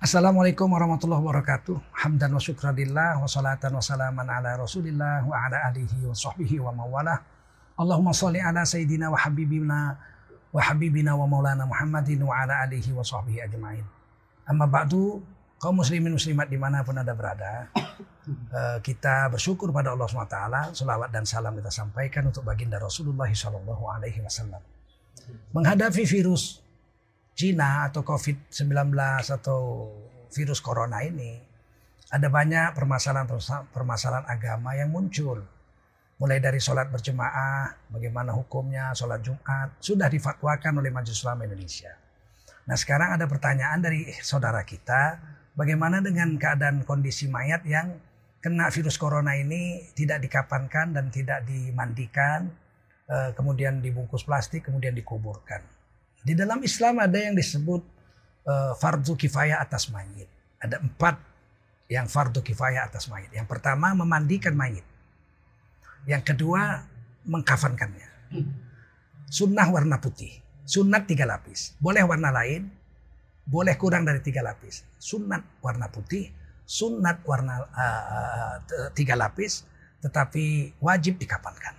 Assalamualaikum warahmatullahi wabarakatuh. Hamdan wa syukradillah wa salatan wa salaman ala rasulillah wa ala alihi wa sahbihi wa mawalah. Allahumma salli ala sayyidina wa habibina wa habibina wa maulana Muhammadin wa ala alihi wa sahbihi ajma'in. Amma ba'du, kaum muslimin muslimat di mana pun anda berada, eh, kita bersyukur pada Allah SWT, selawat dan salam kita sampaikan untuk baginda Rasulullah Wasallam. Menghadapi virus Cina atau COVID-19 atau virus corona ini, ada banyak permasalahan-permasalahan agama yang muncul. Mulai dari sholat berjemaah, bagaimana hukumnya, sholat Jumat, sudah difatwakan oleh Majelis Ulama Indonesia. Nah sekarang ada pertanyaan dari saudara kita, bagaimana dengan keadaan kondisi mayat yang kena virus corona ini tidak dikapankan dan tidak dimandikan, eh, kemudian dibungkus plastik, kemudian dikuburkan. Di dalam Islam ada yang disebut uh, fardu kifayah atas mayit. Ada empat yang fardu kifayah atas mayit. Yang pertama memandikan mayit. Yang kedua mengkafankannya. Sunnah warna putih. Sunat tiga lapis. Boleh warna lain. Boleh kurang dari tiga lapis. Sunat warna putih. Sunat warna uh, tiga lapis. Tetapi wajib dikafankan.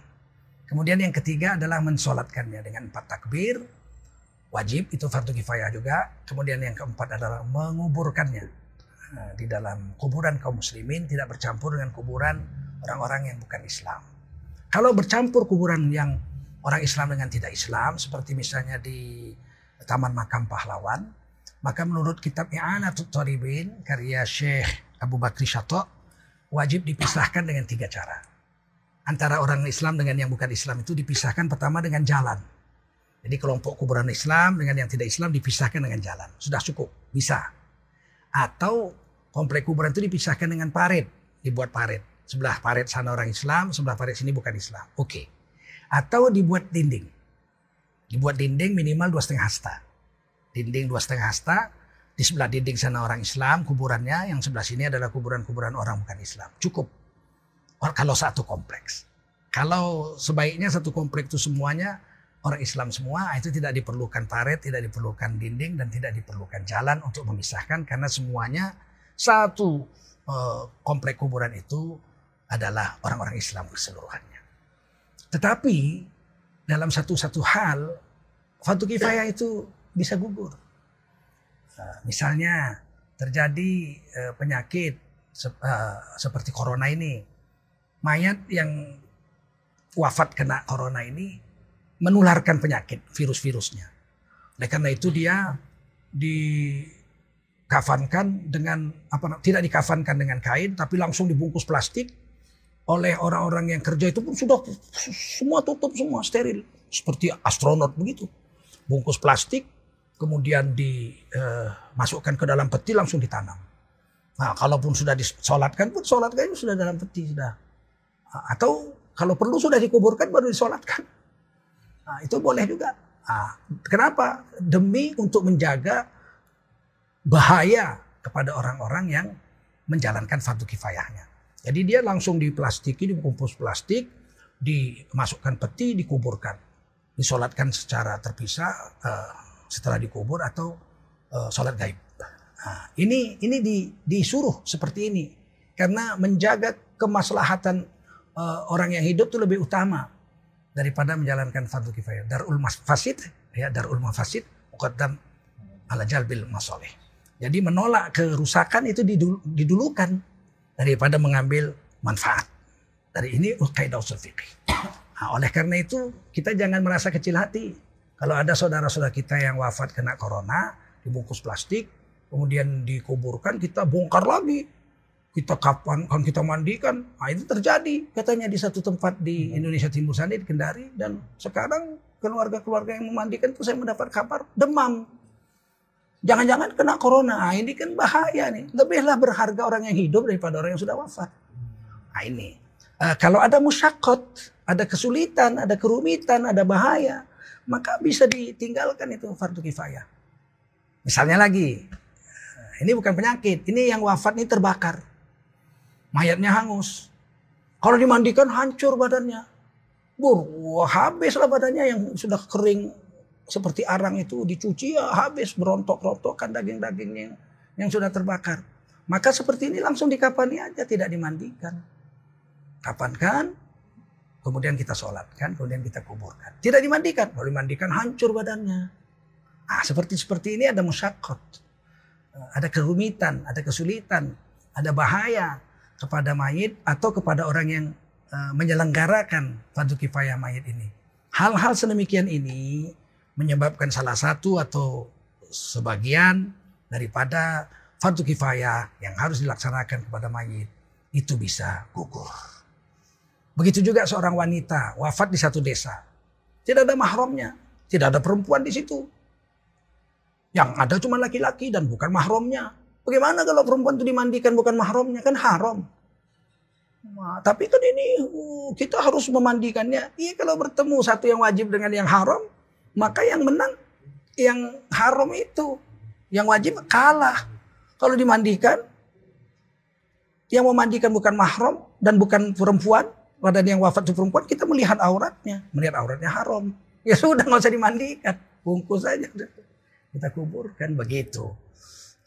Kemudian yang ketiga adalah mensolatkannya dengan empat takbir, wajib itu fardu kifayah juga. Kemudian yang keempat adalah menguburkannya nah, di dalam kuburan kaum muslimin tidak bercampur dengan kuburan orang-orang yang bukan Islam. Kalau bercampur kuburan yang orang Islam dengan tidak Islam seperti misalnya di Taman Makam Pahlawan, maka menurut kitab I'anatul Taribin karya Syekh Abu Bakri Syato wajib dipisahkan dengan tiga cara. Antara orang Islam dengan yang bukan Islam itu dipisahkan pertama dengan jalan jadi kelompok kuburan Islam dengan yang tidak Islam dipisahkan dengan jalan. Sudah cukup, bisa. Atau komplek kuburan itu dipisahkan dengan parit, dibuat parit. Sebelah parit sana orang Islam, sebelah parit sini bukan Islam. Oke. Atau dibuat dinding. Dibuat dinding minimal dua setengah hasta. Dinding dua setengah hasta, di sebelah dinding sana orang Islam, kuburannya, yang sebelah sini adalah kuburan-kuburan orang bukan Islam. Cukup. Kalau satu kompleks. Kalau sebaiknya satu kompleks itu semuanya orang Islam semua itu tidak diperlukan paret, tidak diperlukan dinding dan tidak diperlukan jalan untuk memisahkan karena semuanya satu uh, komplek kuburan itu adalah orang-orang Islam keseluruhannya. Tetapi dalam satu-satu hal Fatu Kifayah itu bisa gugur. Uh, misalnya terjadi uh, penyakit se seperti corona ini, mayat yang wafat kena corona ini menularkan penyakit virus-virusnya. Oleh karena itu dia dikafankan dengan apa tidak dikafankan dengan kain tapi langsung dibungkus plastik oleh orang-orang yang kerja itu pun sudah semua tutup semua steril seperti astronot begitu. Bungkus plastik kemudian dimasukkan eh, ke dalam peti langsung ditanam. Nah, kalaupun sudah disolatkan pun solatkan sudah dalam peti sudah. Atau kalau perlu sudah dikuburkan baru disolatkan. Nah, itu boleh juga. Nah, kenapa? Demi untuk menjaga bahaya kepada orang-orang yang menjalankan fardu kifayahnya. Jadi dia langsung diplastiki, dibungkus plastik, dimasukkan peti, dikuburkan, disolatkan secara terpisah uh, setelah dikubur atau uh, sholat gaib. Nah, ini ini di, disuruh seperti ini karena menjaga kemaslahatan uh, orang yang hidup itu lebih utama daripada menjalankan fardu kifayah. Darul fasid ya darul mafasid muqaddam ala jalbil masoleh. Jadi menolak kerusakan itu didulukan daripada mengambil manfaat. Dari ini kaidah usul fikih. Nah, oleh karena itu kita jangan merasa kecil hati. Kalau ada saudara-saudara kita yang wafat kena corona, dibungkus plastik, kemudian dikuburkan, kita bongkar lagi kita kapan kan kita mandikan nah itu terjadi. Katanya di satu tempat di Indonesia Timur sana di Kendari. Dan sekarang keluarga-keluarga yang memandikan itu saya mendapat kabar demam. Jangan-jangan kena corona. Nah, ini kan bahaya nih. Lebihlah berharga orang yang hidup daripada orang yang sudah wafat. Nah ini. Uh, kalau ada musyakot ada kesulitan ada kerumitan ada bahaya maka bisa ditinggalkan itu fardu kifayah. Misalnya lagi ini bukan penyakit ini yang wafat ini terbakar mayatnya hangus. Kalau dimandikan hancur badannya. Bur, habislah badannya yang sudah kering seperti arang itu dicuci ya habis berontok-rontokan daging-dagingnya yang sudah terbakar. Maka seperti ini langsung dikapani aja, tidak dimandikan. Kapankan, kemudian kita sholatkan, kemudian kita kuburkan. Tidak dimandikan, kalau dimandikan hancur badannya. Ah, seperti seperti ini ada musyakot, ada kerumitan, ada kesulitan, ada bahaya kepada mayit atau kepada orang yang uh, menyelenggarakan fardu kifayah mayit ini. Hal-hal sedemikian ini menyebabkan salah satu atau sebagian daripada fardu kifayah yang harus dilaksanakan kepada mayit itu bisa gugur. Begitu juga seorang wanita wafat di satu desa. Tidak ada mahramnya, tidak ada perempuan di situ. Yang ada cuma laki-laki dan bukan mahramnya. Bagaimana kalau perempuan itu dimandikan bukan mahramnya? Kan haram. Nah, tapi kan ini uh, kita harus memandikannya. Iya kalau bertemu satu yang wajib dengan yang haram, maka yang menang yang haram itu. Yang wajib kalah. Kalau dimandikan, yang memandikan bukan mahram dan bukan perempuan, badan yang wafat itu perempuan, kita melihat auratnya. Melihat auratnya haram. Ya sudah nggak usah dimandikan. Bungkus saja. Kita kuburkan begitu.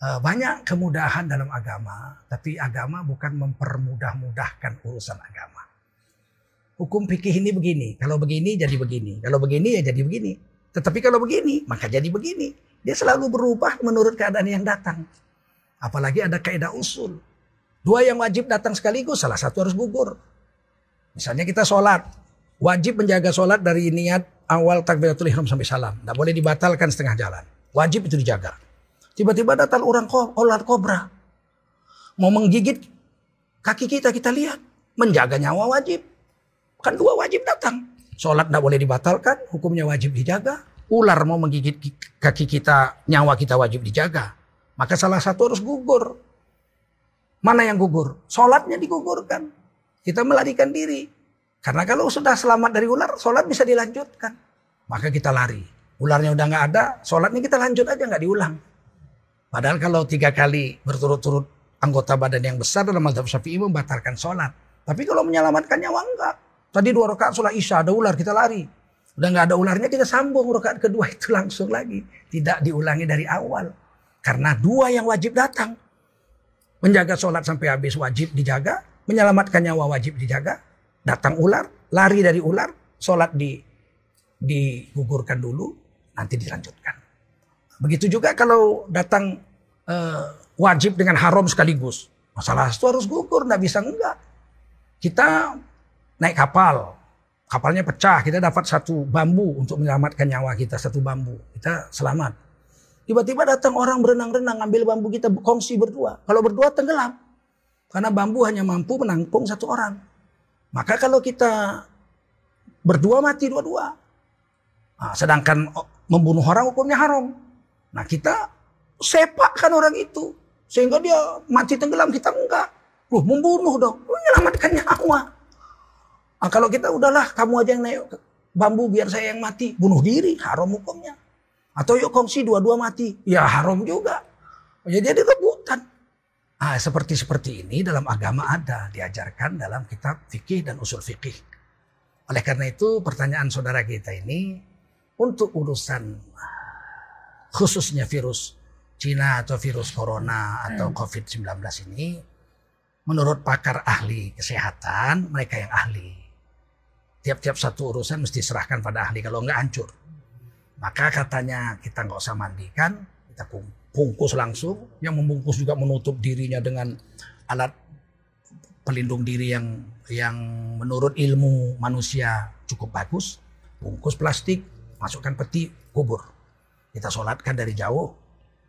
Eh, banyak kemudahan dalam agama, tapi agama bukan mempermudah-mudahkan urusan agama. Hukum fikih ini begini, kalau begini jadi begini, kalau begini ya jadi begini. Tetapi kalau begini, maka jadi begini. Dia selalu berubah menurut keadaan yang datang. Apalagi ada kaidah usul. Dua yang wajib datang sekaligus, salah satu harus gugur. Misalnya kita sholat, wajib menjaga sholat dari niat awal takbiratul ihram sampai salam. Tidak boleh dibatalkan setengah jalan. Wajib itu dijaga. Tiba-tiba datang orang ular kobra. Mau menggigit kaki kita, kita lihat. Menjaga nyawa wajib. Kan dua wajib datang. Sholat tidak boleh dibatalkan, hukumnya wajib dijaga. Ular mau menggigit kaki kita, nyawa kita wajib dijaga. Maka salah satu harus gugur. Mana yang gugur? Sholatnya digugurkan. Kita melarikan diri. Karena kalau sudah selamat dari ular, sholat bisa dilanjutkan. Maka kita lari. Ularnya udah nggak ada, sholatnya kita lanjut aja nggak diulang. Padahal kalau tiga kali berturut-turut anggota badan yang besar dalam mazhab syafi'i membatalkan sholat. Tapi kalau menyelamatkan nyawa enggak. Tadi dua rakaat sholat isya ada ular kita lari. Udah nggak ada ularnya kita sambung rakaat kedua itu langsung lagi. Tidak diulangi dari awal. Karena dua yang wajib datang. Menjaga sholat sampai habis wajib dijaga. Menyelamatkan nyawa wajib dijaga. Datang ular, lari dari ular, sholat di digugurkan dulu, nanti dilanjutkan. Begitu juga kalau datang uh, wajib dengan haram sekaligus. Masalah itu harus gugur, nggak bisa enggak. Kita naik kapal, kapalnya pecah, kita dapat satu bambu untuk menyelamatkan nyawa kita, satu bambu. Kita selamat. Tiba-tiba datang orang berenang-renang, ambil bambu kita kongsi berdua. Kalau berdua tenggelam. Karena bambu hanya mampu menampung satu orang. Maka kalau kita berdua mati dua-dua. Nah, sedangkan membunuh orang hukumnya haram. Nah kita sepakkan orang itu. Sehingga dia mati tenggelam, kita enggak. Loh membunuh dong, menyelamatkan nyawa. Nah, kalau kita udahlah kamu aja yang naik bambu biar saya yang mati. Bunuh diri, haram hukumnya. Atau yuk kongsi dua-dua mati. Ya haram juga. Ya jadi rebutan. Nah, seperti seperti ini dalam agama ada diajarkan dalam kitab fikih dan usul fikih. Oleh karena itu pertanyaan saudara kita ini untuk urusan khususnya virus Cina atau virus corona atau hmm. COVID-19 ini menurut pakar ahli kesehatan mereka yang ahli. Tiap-tiap satu urusan mesti serahkan pada ahli kalau nggak hancur. Maka katanya kita nggak usah mandikan, kita bungkus langsung. Yang membungkus juga menutup dirinya dengan alat pelindung diri yang yang menurut ilmu manusia cukup bagus. Bungkus plastik, masukkan peti, kubur. Kita sholatkan dari jauh,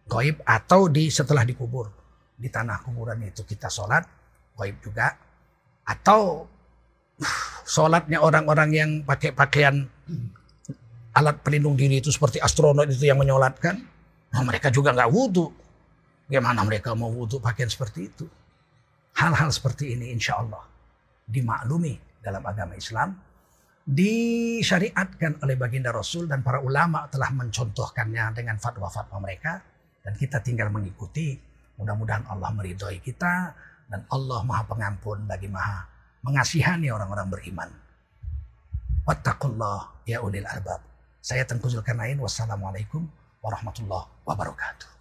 goib atau di setelah dikubur. Di tanah kuburan itu kita sholat, goib juga. Atau sholatnya orang-orang yang pakai pakaian alat pelindung diri itu seperti astronot itu yang menyolatkan. Nah, mereka juga nggak wudhu. Bagaimana mereka mau wudhu pakaian seperti itu? Hal-hal seperti ini insya Allah dimaklumi dalam agama Islam disyariatkan oleh baginda Rasul dan para ulama telah mencontohkannya dengan fatwa-fatwa mereka dan kita tinggal mengikuti. Mudah-mudahan Allah meridhoi kita dan Allah Maha Pengampun bagi Maha mengasihani orang-orang beriman. Wattaqullah ya ulil albab. Saya Tengku Zulkarnain. Wassalamualaikum warahmatullahi wabarakatuh.